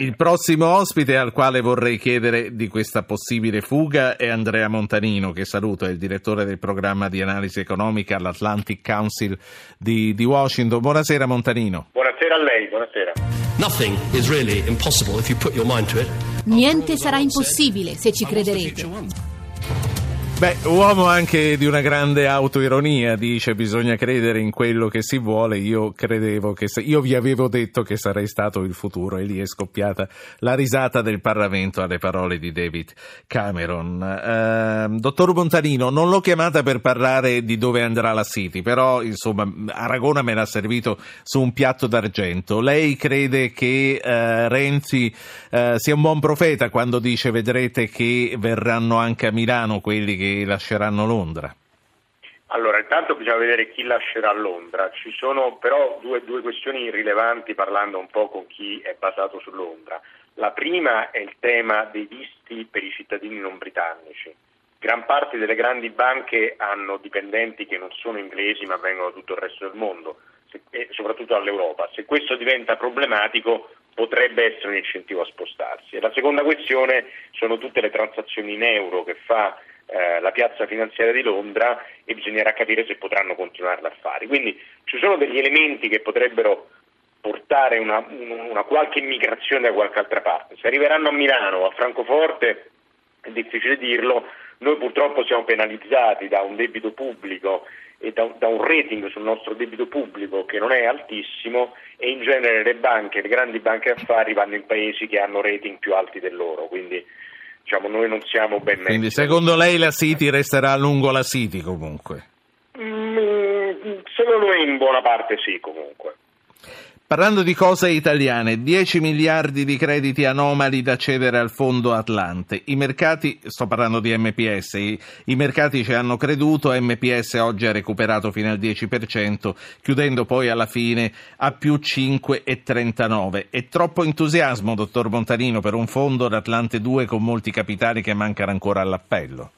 Il prossimo ospite al quale vorrei chiedere di questa possibile fuga è Andrea Montanino, che saluto, è il direttore del programma di analisi economica all'Atlantic Council di, di Washington. Buonasera Montanino. Buonasera a lei, buonasera. Niente sarà impossibile se ci crederete. Beh, uomo anche di una grande autoironia, dice bisogna credere in quello che si vuole. Io credevo che se... io vi avevo detto che sarei stato il futuro e lì è scoppiata la risata del Parlamento alle parole di David Cameron. Uh, dottor Montanino, non l'ho chiamata per parlare di dove andrà la City, però insomma Aragona me l'ha servito su un piatto d'argento. Lei crede che uh, Renzi uh, sia un buon profeta quando dice vedrete che verranno anche a Milano quelli che lasceranno Londra? Allora, intanto bisogna vedere chi lascerà Londra. Ci sono però due, due, questioni rilevanti parlando un po' con chi è basato su Londra. La prima è il tema dei visti per i cittadini non britannici. Gran parte delle grandi banche hanno dipendenti che non sono inglesi ma vengono da tutto il resto del mondo, e soprattutto all'Europa. Se questo diventa problematico potrebbe essere un incentivo a spostarsi. E la seconda questione sono tutte le transazioni in euro che fa eh, la piazza finanziaria di Londra e bisognerà capire se potranno continuarla a fare. Quindi ci sono degli elementi che potrebbero portare una, una qualche immigrazione da qualche altra parte. Se arriveranno a Milano o a Francoforte è difficile dirlo, noi purtroppo siamo penalizzati da un debito pubblico e da, da, un rating sul nostro debito pubblico che non è altissimo e in genere le banche, le grandi banche affari vanno in paesi che hanno rating più alti del loro, quindi diciamo, noi non siamo ben messi. Quindi secondo lei la City resterà lungo la City comunque? Mm, secondo me in buona parte sì comunque. Parlando di cose italiane, 10 miliardi di crediti anomali da cedere al fondo Atlante. I mercati, sto parlando di MPS, i, i, mercati ci hanno creduto, MPS oggi ha recuperato fino al 10%, chiudendo poi alla fine a più 5,39. È troppo entusiasmo, dottor Montanino, per un fondo d'Atlante 2 con molti capitali che mancano ancora all'appello?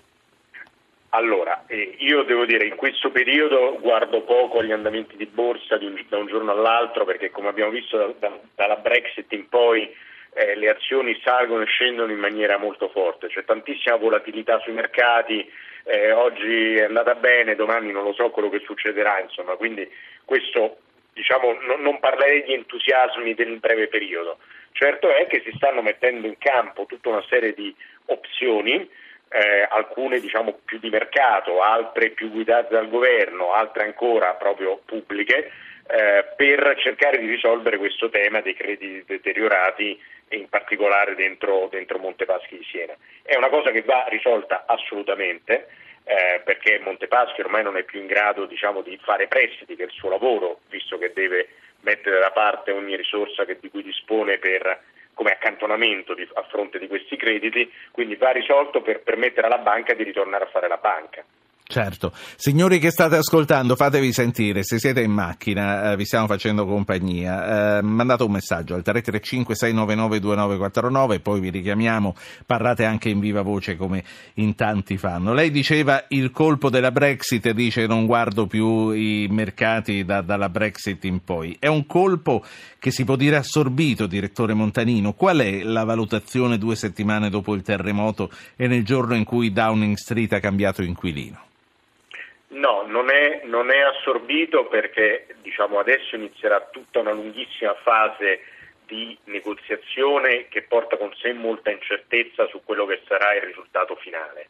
Allora, eh, io devo dire in questo periodo guardo poco gli andamenti di borsa di un, da un giorno all'altro perché come abbiamo visto da, da, dalla Brexit in poi eh, le azioni salgono e scendono in maniera molto forte, c'è tantissima volatilità sui mercati, eh, oggi è andata bene, domani non lo so quello che succederà, insomma, quindi questo diciamo non, non parlerei di entusiasmi del breve periodo. Certo è che si stanno mettendo in campo tutta una serie di opzioni eh, alcune diciamo più di mercato, altre più guidate dal governo, altre ancora proprio pubbliche, eh, per cercare di risolvere questo tema dei crediti deteriorati in particolare dentro, dentro Montepaschi di Siena. È una cosa che va risolta assolutamente eh, perché Montepaschi ormai non è più in grado diciamo, di fare prestiti, è il suo lavoro, visto che deve mettere da parte ogni risorsa che, di cui dispone per come accantonamento di, a fronte di questi crediti, quindi va risolto per permettere alla banca di ritornare a fare la banca. Certo. Signori che state ascoltando, fatevi sentire, se siete in macchina, eh, vi stiamo facendo compagnia, eh, mandate un messaggio al 335-699-2949, poi vi richiamiamo, parlate anche in viva voce come in tanti fanno. Lei diceva il colpo della Brexit, dice non guardo più i mercati da, dalla Brexit in poi. È un colpo che si può dire assorbito, direttore Montanino. Qual è la valutazione due settimane dopo il terremoto e nel giorno in cui Downing Street ha cambiato inquilino? No, non è, non è assorbito perché diciamo, adesso inizierà tutta una lunghissima fase di negoziazione che porta con sé molta incertezza su quello che sarà il risultato finale.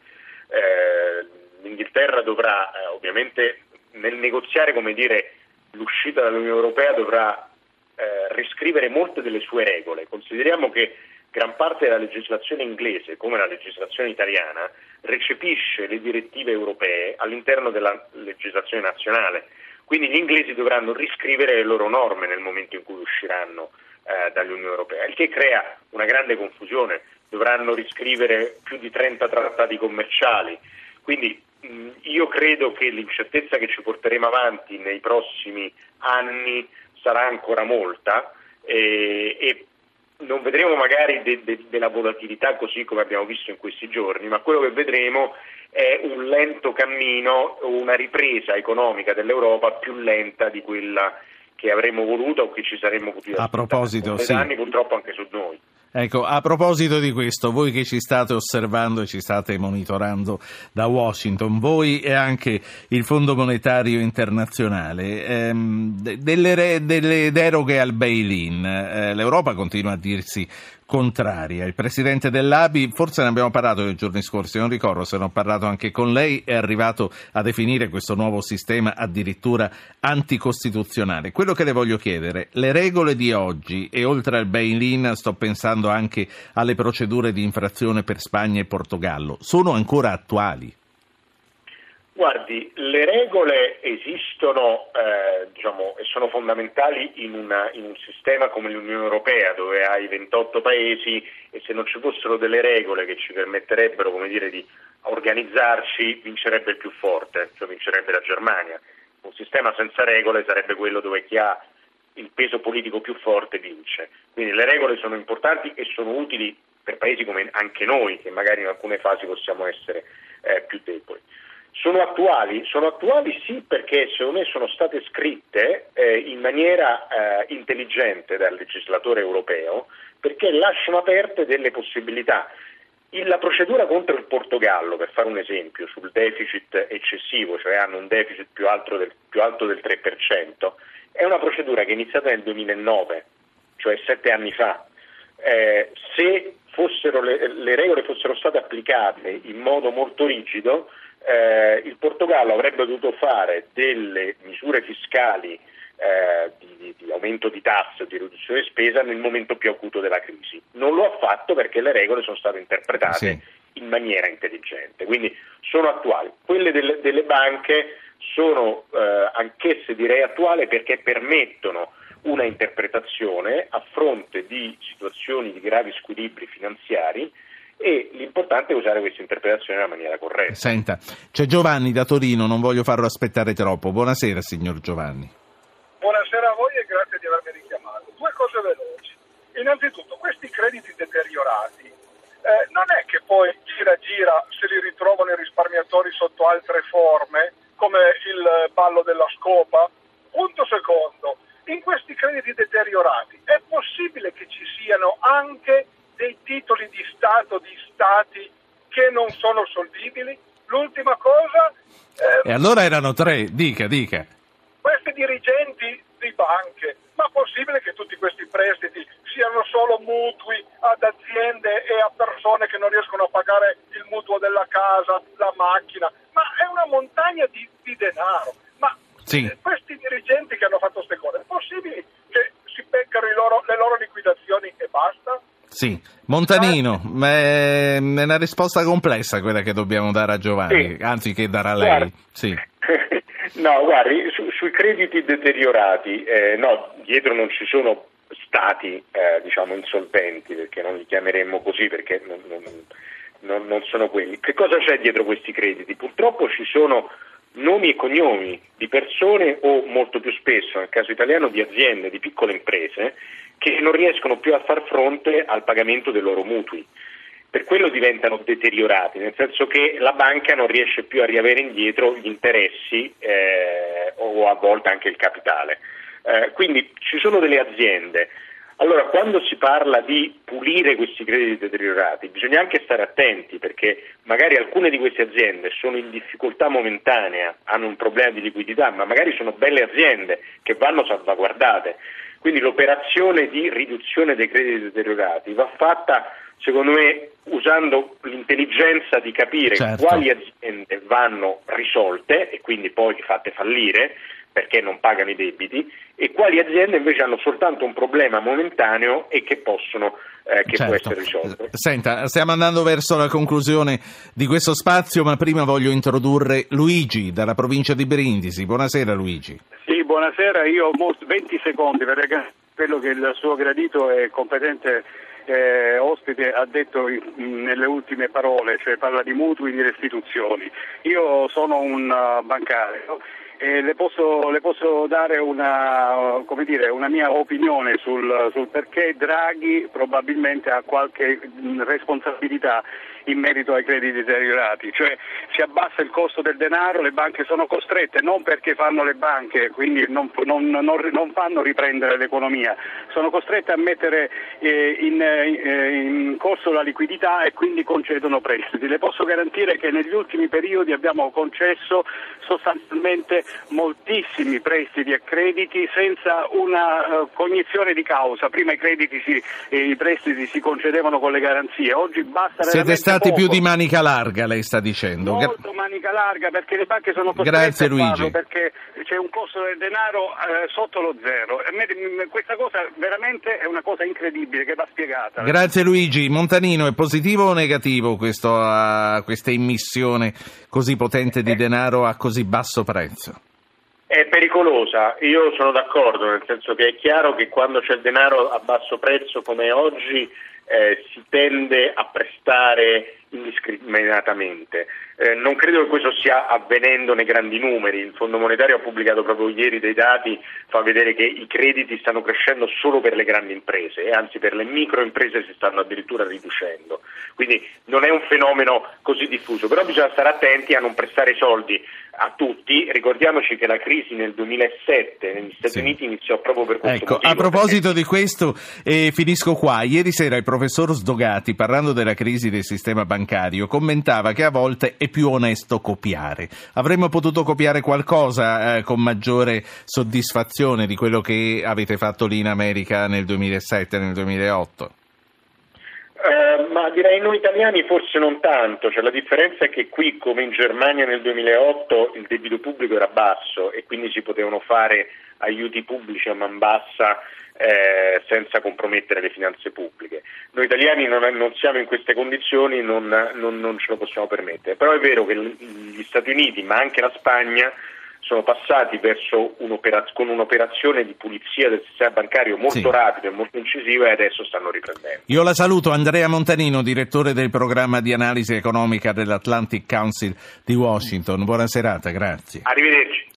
Eh, L'Inghilterra dovrà eh, ovviamente nel negoziare dire, l'uscita dall'Unione Europea dovrà eh, riscrivere molte delle sue regole. Consideriamo che gran parte della legislazione inglese, come la legislazione italiana, recepisce le direttive europee all'interno della legislazione nazionale. Quindi gli inglesi dovranno riscrivere le loro norme nel momento in cui usciranno eh, dall'Unione Europea, il che crea una grande confusione. Dovranno riscrivere più di 30 trattati commerciali. Quindi mh, io credo che l'incertezza che ci porteremo avanti nei prossimi anni sarà ancora molta e, e non vedremo magari de, de, della volatilità così come abbiamo visto in questi giorni, ma quello che vedremo è un lento cammino, una ripresa economica dell'Europa più lenta di quella che avremmo voluto o che ci saremmo potuti aspettare. A proposito, sì. anni purtroppo anche su noi. Ecco, a proposito di questo, voi che ci state osservando e ci state monitorando da Washington, voi e anche il Fondo Monetario Internazionale, ehm, delle, delle, deroghe al bail-in, eh, l'Europa continua a dirsi contraria. Il presidente dell'ABI, forse ne abbiamo parlato nei giorni scorsi, non ricordo se ne ho parlato anche con lei, è arrivato a definire questo nuovo sistema addirittura anticostituzionale. Quello che le voglio chiedere, le regole di oggi e oltre al bail-in sto pensando anche alle procedure di infrazione per Spagna e Portogallo, sono ancora attuali? Guardi, le regole esistono eh, diciamo, e sono fondamentali in, una, in, un sistema come l'Unione Europea dove hai 28 paesi e se non ci fossero delle regole che ci permetterebbero dire, di organizzarci vincerebbe il più forte, cioè vincerebbe la Germania. Un sistema senza regole sarebbe quello dove chi ha il peso politico più forte vince. Quindi le regole sono importanti e sono utili per paesi come anche noi che magari in alcune fasi possiamo essere eh, più deboli. Sono attuali? Sono attuali sì perché secondo me sono state scritte eh, in maniera eh, intelligente dal legislatore europeo perché lasciano aperte delle possibilità. La procedura contro il Portogallo, per fare un esempio, sul deficit eccessivo, cioè hanno un deficit più alto del, più alto del 3%, è una procedura che è iniziata nel 2009, cioè sette anni fa. Eh, se le, le regole fossero state applicate in modo molto rigido, eh, il Portogallo avrebbe dovuto fare delle misure fiscali eh, di, di, aumento di tasse di riduzione di spesa nel momento più acuto della crisi. Non lo ha fatto perché le regole sono state interpretate sì. in maniera intelligente, quindi sono attuali. Quelle delle, delle banche sono eh, anch'esse direi attuali perché permettono una interpretazione a fronte di situazioni di gravi squilibri finanziari e l'importante è usare questa interpretazione nella maniera corretta. Senta, c'è Giovanni da Torino, non voglio farlo aspettare troppo. Buonasera signor Giovanni. Buonasera a voi e grazie di avermi richiamato. Due cose veloci. Innanzitutto, questi crediti deteriorati eh, non è che poi gira gira se li ritrovano i risparmiatori sotto altre forme, come il ballo della scopa. Punto secondo, in questi crediti deteriorati è possibile che ci siano anche dei titoli di Stato di Stati che non sono solvibili. L'ultima cosa... Eh, e allora erano tre, dica, dica. Questi dirigenti di banche, ma possibile che tutti questi prestiti siano solo mutui ad aziende e a persone che non riescono a pagare il mutuo della casa, la macchina? Ma è una montagna di, di denaro. Ma sì. questi dirigenti che hanno fatto queste cose, è possibile che si beccano loro, le loro liquidazioni e basta? Sì, Montanino, è una risposta complessa quella che dobbiamo dare a Giovanni, sì. anzi che darà lei. Sì. no, guardi, su, sui crediti deteriorati, eh, no, dietro non ci sono stati eh, diciamo insolventi, perché non li chiameremmo così, perché non, non, non sono quelli. Che cosa c'è dietro questi crediti? Purtroppo ci sono nomi e cognomi di persone o molto più spesso, nel caso italiano, di aziende, di piccole imprese che non riescono più a far fronte al pagamento dei loro mutui. Per quello diventano deteriorati, nel senso che la banca non riesce più a riavere indietro gli interessi eh, o a volte anche il capitale. Eh, quindi ci sono delle aziende allora, quando si parla di pulire questi crediti deteriorati, bisogna anche stare attenti perché magari alcune di queste aziende sono in difficoltà momentanea, hanno un problema di liquidità, ma magari sono belle aziende che vanno salvaguardate. Quindi l'operazione di riduzione dei crediti deteriorati va fatta, secondo me, usando l'intelligenza di capire certo. quali aziende vanno risolte e quindi poi fatte fallire perché non pagano i debiti e quali aziende invece hanno soltanto un problema momentaneo e che possono eh, che certo. può essere risolto. Senta, stiamo andando verso la conclusione di questo spazio, ma prima voglio introdurre Luigi dalla provincia di Brindisi. Buonasera Luigi. Buonasera, io ho 20 secondi perché quello che il suo gradito e competente eh, ospite ha detto in, nelle ultime parole, cioè parla di mutui, di restituzioni. Io sono un uh, bancario e le posso, le posso dare una, dire, una, mia opinione sul, sul perché Draghi probabilmente ha qualche responsabilità in merito ai crediti deteriorati, cioè si abbassa il costo del denaro, le banche sono costrette, non perché fanno le banche, quindi non, non, non, non fanno riprendere l'economia, sono costrette a mettere eh, in, eh, in, corso la liquidità e quindi concedono prestiti. Le posso garantire che negli ultimi periodi abbiamo concesso sostanzialmente moltissimi prestiti e crediti senza una uh, cognizione di causa. Prima i, si, eh, i prestiti si concedevano con le garanzie, oggi basta Siete stati più di manica larga, lei sta dicendo. Molto manica larga perché le banche sono costrette Grazie, Luigi. perché c'è un costo del denaro eh, sotto lo zero. Me, questa cosa veramente è una cosa incredibile che va spiegata. Grazie Luigi. Montanino, è positivo o negativo questo, uh, questa immissione così potente di eh. denaro a così basso prezzo? È pericolosa, io sono d'accordo, nel senso che è chiaro che quando c'è il denaro a basso prezzo come oggi eh, si tende a prestare indiscriminatamente. Eh, non credo che questo stia avvenendo nei grandi numeri, il Fondo Monetario ha pubblicato proprio ieri dei dati, fa vedere che i crediti stanno crescendo solo per le grandi imprese e anzi per le microimprese si stanno addirittura riducendo, quindi non è un fenomeno così diffuso, però bisogna stare attenti a non prestare soldi a tutti, ricordiamoci che la crisi nel 2007 negli Stati sì. Uniti iniziò proprio per questo ecco, motivo. A proposito perché... di questo, eh, finisco qua, ieri sera il professor Sdogati parlando della crisi del sistema bancario bancario, commentava che a volte è più onesto copiare. Avremmo potuto copiare qualcosa eh, con maggiore soddisfazione di quello che avete fatto lì in America nel 2007 nel 2008? Eh, ma direi noi italiani forse non tanto, cioè, la differenza è che qui come in Germania nel 2008 il debito pubblico era basso e quindi si potevano fare aiuti pubblici a man bassa eh, senza compromettere le finanze pubbliche. Noi italiani non, non siamo in queste condizioni, non, non, non, ce lo possiamo permettere, però è vero che gli Stati Uniti, ma anche la Spagna, sono passati verso un'operaz- con un'operazione di pulizia del sistema bancario molto sì. rapida e molto incisiva e adesso stanno riprendendo. Io la saluto, Andrea Montanino, direttore del programma di analisi economica dell'Atlantic Council di Washington. Buona serata, grazie. Arrivederci.